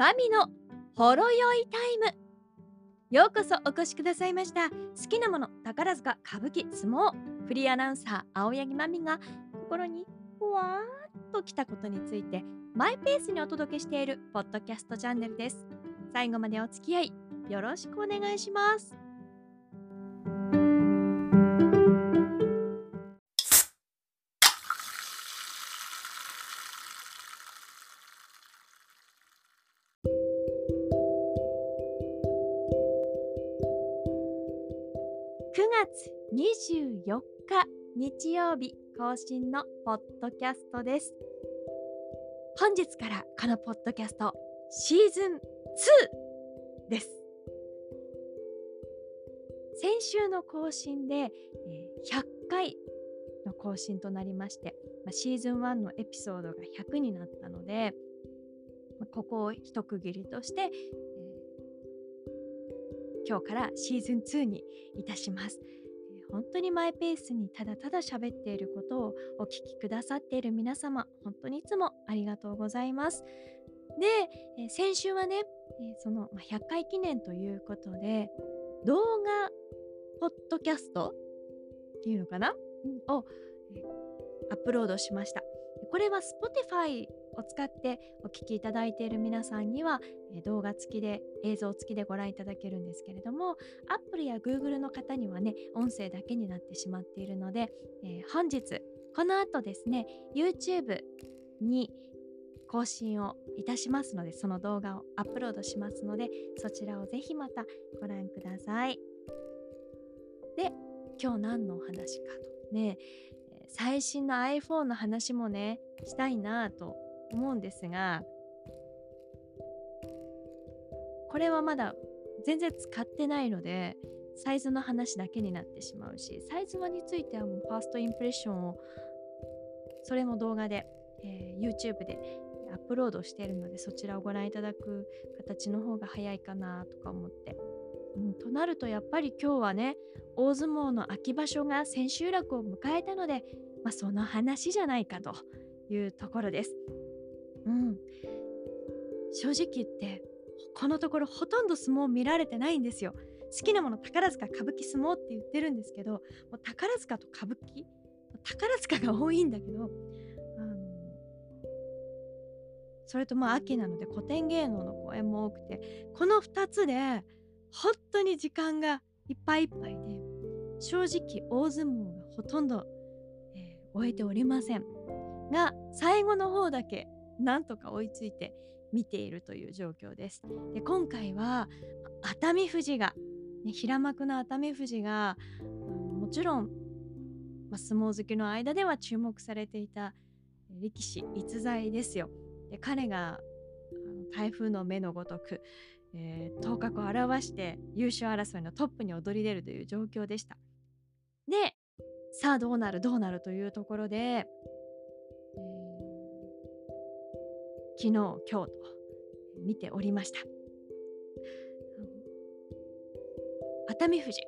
マミのほろ酔いタイム。ようこそお越しくださいました。好きなもの宝塚歌舞伎相撲。フリーアナウンサー青柳まみが心にふわーっときたことについてマイペースにお届けしているポッドキャストチャンネルです。最後までお付き合いよろしくお願いします。24日日曜日更新のポッドキャストです本日からこのポッドキャストシーズン2です先週の更新で、え100回の更新となりまして、ま、シーズン1のエピソードが100になったので、まここを一区切りとして、えー今日からシーズン2にいたします。本当にマイペースにただただ喋っていることをお聞きくださっている皆様、本当にいつもありがとうございます。で、えー先週はね、えーその、まあ、100回記念ということで、動画ポッドキャストっていうのかな、うんを、えーアップロードしました。これは Spotify を使ってお聞きいただいている皆さんには、動画付きで映像付きでご覧いただけるんですけれども Apple や Google の方にはね音声だけになってしまっているので、えー本日この後ですね YouTube に更新をいたしますのでその動画をアップロードしますのでそちらをぜひまたご覧ください。で今日何のお話かとねえ最新の iPhone の話もねしたいなと思うんですがこれはまだ全然使ってないのでサイズの話だけになってしまうしサイズについてはもうファーストインプレッションをそれも動画で、えー YouTube でアップロードしているのでそちらをご覧いただく形の方が早いかなとか思って、うん、となるとやっぱり今日はね大相撲の秋場所が千秋楽を迎えたので、まあ、その話じゃないかというところです。正直言ってこのところほとんど相撲見られてないんですよ。好きなもの宝塚歌舞伎相撲って言ってるんですけどもう宝塚と歌舞伎？宝塚が多いんだけどあのそれとまあ秋なので古典芸能の公演も多くてこの2つで本当に時間がいっぱいいっぱいで正直大相撲がほとんど、えー終えておりませんが最後の方だけなんとか追いついて見ているという状況です。で今回は熱海富士が、ね、平幕の熱海富士が、もちろん、ま、相撲好きの間では注目されていた力士逸材ですよ。で彼が台風の目のごとく、えー頭角を現して優勝争いのトップに躍り出るという状況でした。でさあどうなるどうなるというところで、昨日今日と見ておりました。熱海富士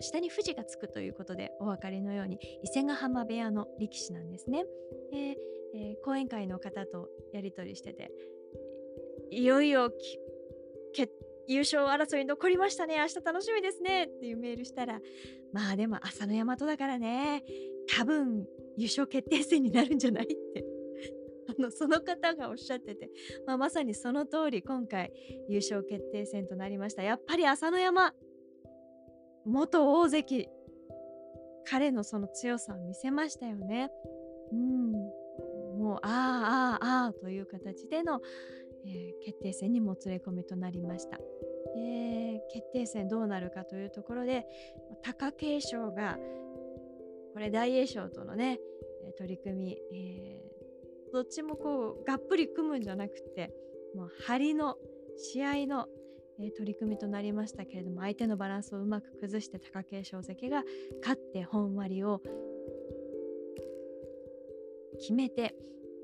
下に富士がつくということでお分かりのように伊勢ヶ浜部屋の力士なんですね。でえー講演会の方とやり取りしてていよいよ優勝争いに残りましたね明日楽しみですねっていうメールしたらまあでも朝の大和だからね多分優勝決定戦になるんじゃない？の その方がおっしゃってて、まあ、まさにその通り今回優勝決定戦となりましたやっぱり朝乃山元大関彼のその強さを見せましたよね。うん、もうああああああという形での、えー決定戦にもつれ込みとなりました。で決定戦どうなるかというところで貴景勝がこれ大栄翔とのね取り組み、えどっちもこうがっぷり組むんじゃなくてもう張りの試合の、えー取り組みとなりましたけれども相手のバランスをうまく崩して貴景勝関が勝って本割を決めて、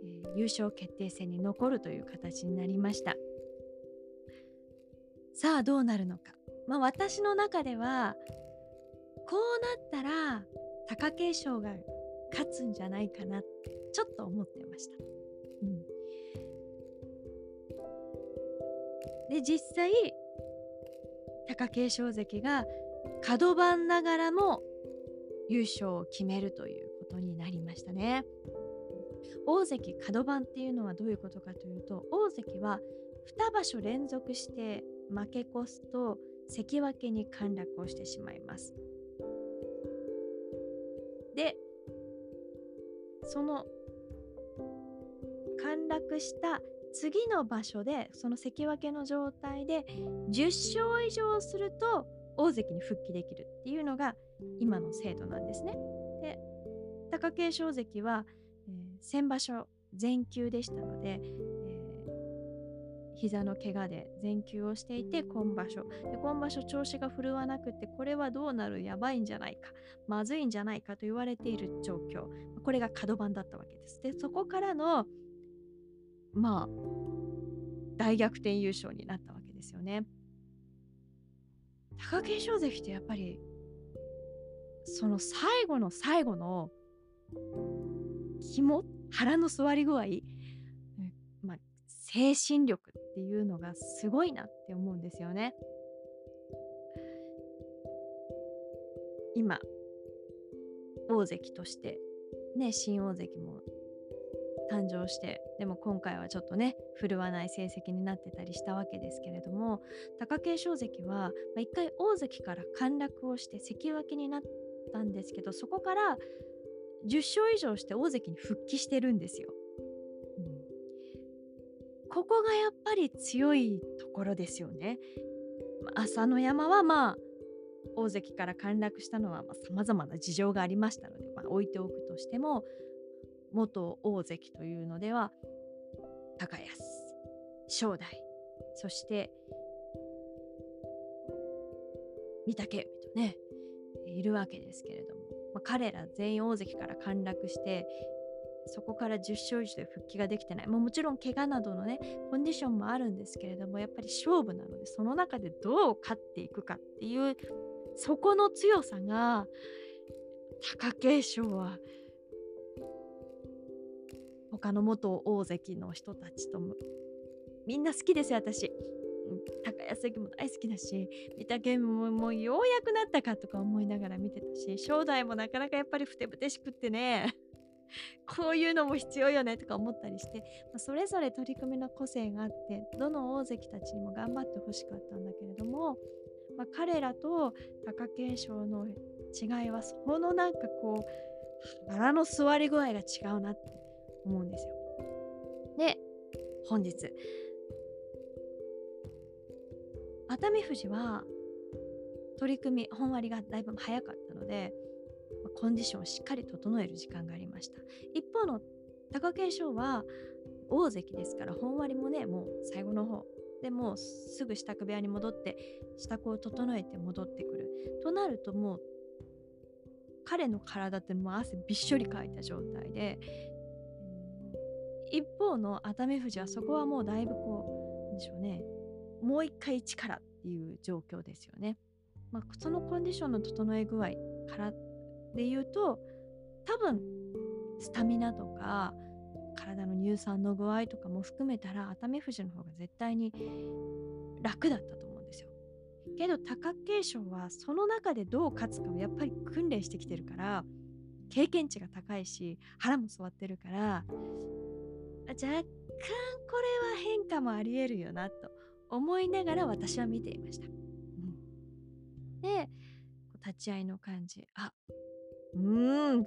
えー優勝決定戦に残るという形になりました。さあどうなるのか。まあ私の中ではこうなったら貴景勝が勝つんじゃないかなってちょっと思ってました、うん、で実際貴景勝関が角番ながらも優勝を決めるということになりましたね。大関角番っていうのはどういうことかというと大関は2場所連続して負け越すと関脇に陥落をしてしまいます。その陥落した次の場所でその関脇の状態で10勝以上すると大関に復帰できるっていうのが今の制度なんですね。で貴景勝関は、えー、先場所全休でしたので、膝の怪我で全休をしていて今場所で今場所調子が振るわなくてこれはどうなるやばいんじゃないかまずいんじゃないかと言われている状況これが角番だったわけです。でそこからのまあ大逆転優勝になったわけですよね。貴景勝関ってやっぱりその最後の最後の肝腹の座り具合、精神力っていうのがすごいなって思うんですよね。今大関としてね新大関も誕生してでも今回はちょっとね振るわない成績になってたりしたわけですけれども貴景勝関は、まあ、1回大関から陥落をして関脇になったんですけどそこから10勝以上して大関に復帰してるんですよ。ここがやっぱり強いところですよね。朝乃山はまあ大関から陥落したのはさまざ、まな事情がありましたので、まあ、置いておくとしても元大関というのでは高安正代そして御嶽海とねいるわけですけれども、まあ、彼ら全員大関から陥落してそこから10勝以上で復帰ができてない、まあ、もちろん怪我などのねコンディションもあるんですけれどもやっぱり勝負なのでその中でどう勝っていくかっていうそこの強さが貴景勝は他の元大関の人たちともみんな好きですよ私。高安関も大好きだし御嶽ももうようやくなったかとか思いながら見てたし正代もなかなかやっぱりふてぶてしくってね。こういうのも必要よねとか思ったりして、まあ、それぞれ取り組みの個性があってどの大関たちにも頑張ってほしかったんだけれども、まあ、彼らと貴景勝の違いはそこのなんかこう腹の座り具合が違うなって思うんですよ。で本日熱海富士は取り組み本割がだいぶ早かったのでコンディションをしっかり整える時間がありました一方の貴景勝は大関ですから本割もねもう最後の方でもうすぐ支度部屋に戻って支度を整えて戻ってくるとなるともう彼の体ってもう汗びっしょりかいた状態で一方の熱海富士はそこはもうだいぶこうでしょうねもう一回一からっていう状況ですよね。まあ、そのコンディションの整え具合からで言うと多分スタミナとか体の乳酸の具合とかも含めたら熱海富士の方が絶対に楽だったと思うんですよ。けど貴景勝はその中でどう勝つかをやっぱり訓練してきてるから経験値が高いし腹も座ってるから若干これは変化もありえるよなと思いながら私は見ていました。うん、で立ち合いの感じあうん。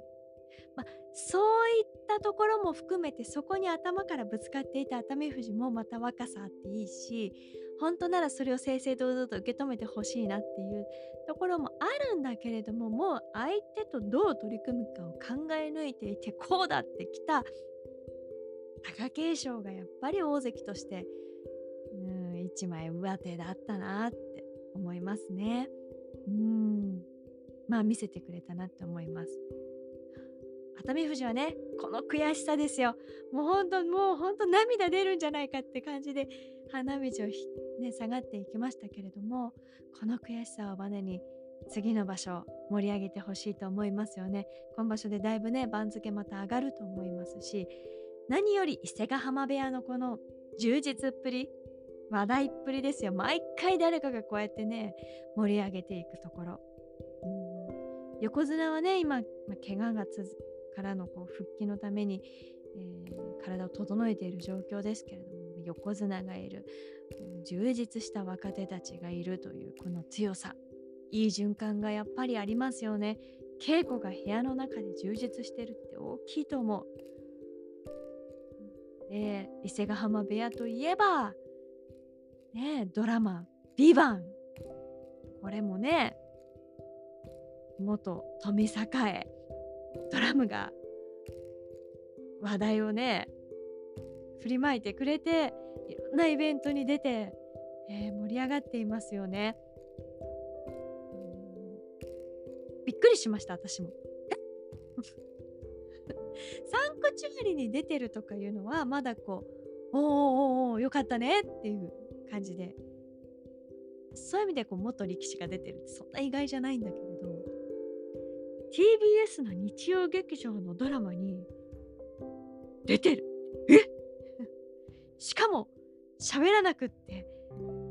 まあ、そういったところも含めてそこに頭からぶつかっていた熱海富士もまた若さあっていいし本当ならそれを正々堂々と受け止めてほしいなっていうところもあるんだけれどももう相手とどう取り組むかを考え抜いていてこうだってきた貴景勝がやっぱり大関としてうん一枚上手だったなって思いますね。うん。まあ見せてくれたなって思います。熱海富士はねこの悔しさですよ。もうほんともうほんと涙出るんじゃないかって感じで花道をね下がっていきましたけれどもこの悔しさをバネに次の場所盛り上げてほしいと思いますよね。今場所でだいぶね番付また上がると思いますし何より伊勢ヶ浜部屋のこの充実っぷり話題っぷりですよ。毎回誰かがこうやってね盛り上げていくところ。横綱はね今、まあ、怪我が続からのこう復帰のために、えー、体を整えている状況ですけれども横綱がいる充実した若手たちがいるというこの強さいい循環がやっぱりありますよね。稽古が部屋の中で充実してるって大きいと思う。で伊勢ヶ浜部屋といえばねドラマ「ビバン。これもね元富栄。ドラムが話題をね振りまいてくれていろんなイベントに出て、えー、盛り上がっていますよね。びっくりしました私も。サンクチュアリに出てるとかいうのはまだこうおーおーおーよかったねっていう感じで。そういう意味でこう元力士が出てるってそんな意外じゃないんだけれど。TBS の日曜劇場のドラマに出てる。え？しかも喋らなくって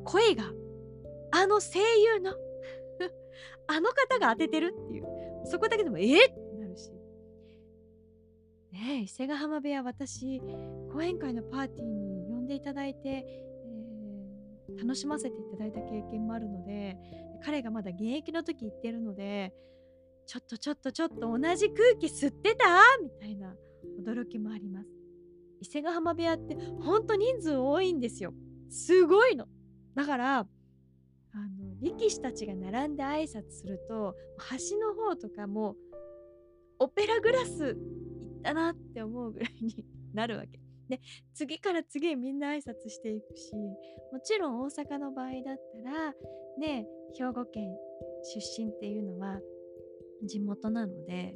声があの声優の あの方が当ててるっていう。そこだけでもえってなるし。ねえ伊勢ヶ浜部屋私講演会のパーティーに呼んでいただいて、えー、楽しませていただいた経験もあるので彼がまだ現役の時言ってるのでちょっとちょっとちょっと同じ空気吸ってた？みたいな驚きもあります。伊勢ヶ浜部屋ってほんと人数多いんですよ。すごいの。だからあの力士たちが並んで挨拶すると端の方とかもオペラグラス行ったなって思うぐらいに なるわけ。で次から次へみんな挨拶していくしもちろん大阪の場合だったらね兵庫県出身っていうのは地元なので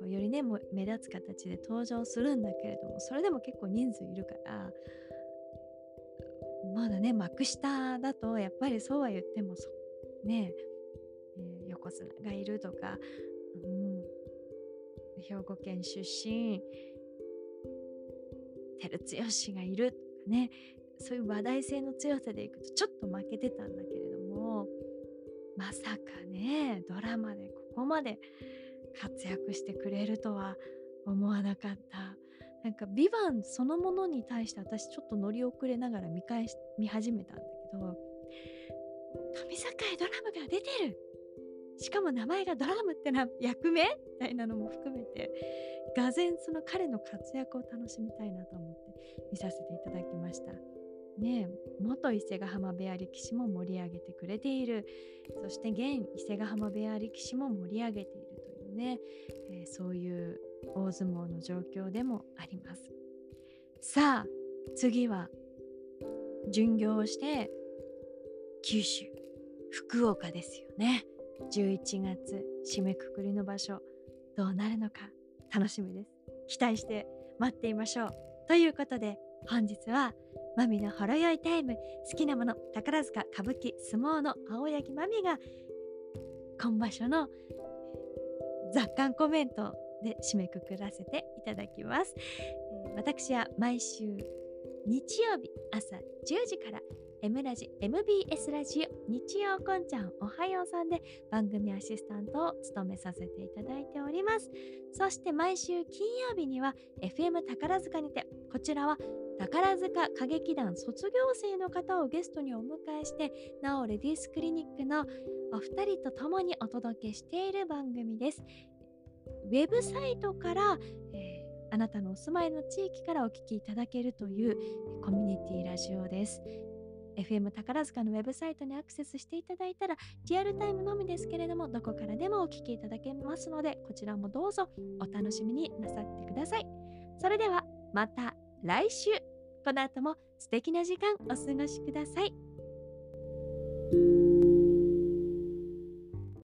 こうよりねも目立つ形で登場するんだけれどもそれでも結構人数いるからまだね幕下だとやっぱりそうは言ってもそねえー、横綱がいるとか、うん、兵庫県出身照強がいるとかねそういう話題性の強さでいくとちょっと負けてたんだけれどもまさかねドラマでここまで活躍してくれるとは思わなかった。なんか「ビバンそのものに対して私ちょっと乗り遅れながら見返し見始めたんだけど富坂ドラムが出てる。しかも名前がドラムってな役名？みたいなのも含めてがぜその彼の活躍を楽しみたいなと思って見させていただきました。ね元伊勢ヶ浜部屋力士も盛り上げてくれている。そして現伊勢ヶ浜部屋力士も盛り上げているというね、えー、そういう大相撲の状況でもあります。さあ次は巡業をして九州福岡ですよね。11月締めくくりの場所どうなるのか楽しみです。期待して待っていましょう。ということで本日はマミのほろ酔いタイム好きなもの宝塚歌舞伎相撲の青柳マミが今場所の雑感コメントで締めくくらせていただきます、私は毎週日曜日朝10時から M ラジ MBS ラジオ日曜こんちゃんおはようさんで番組アシスタントを務めさせていただいております。そして毎週金曜日には FM 宝塚にてこちらは宝塚歌劇団卒業生の方をゲストにお迎えしてなおレディースクリニックのお二人と共にお届けしている番組ですウェブサイトから、えー、あなたのお住まいの地域からお聞きいただけるというコミュニティラジオです。FM 宝塚のウェブサイトにアクセスしていただいたらリアルタイムのみですけれどもどこからでもお聞きいただけますのでこちらもどうぞお楽しみになさってください。それではまた来週この後も素敵な時間お過ごしください。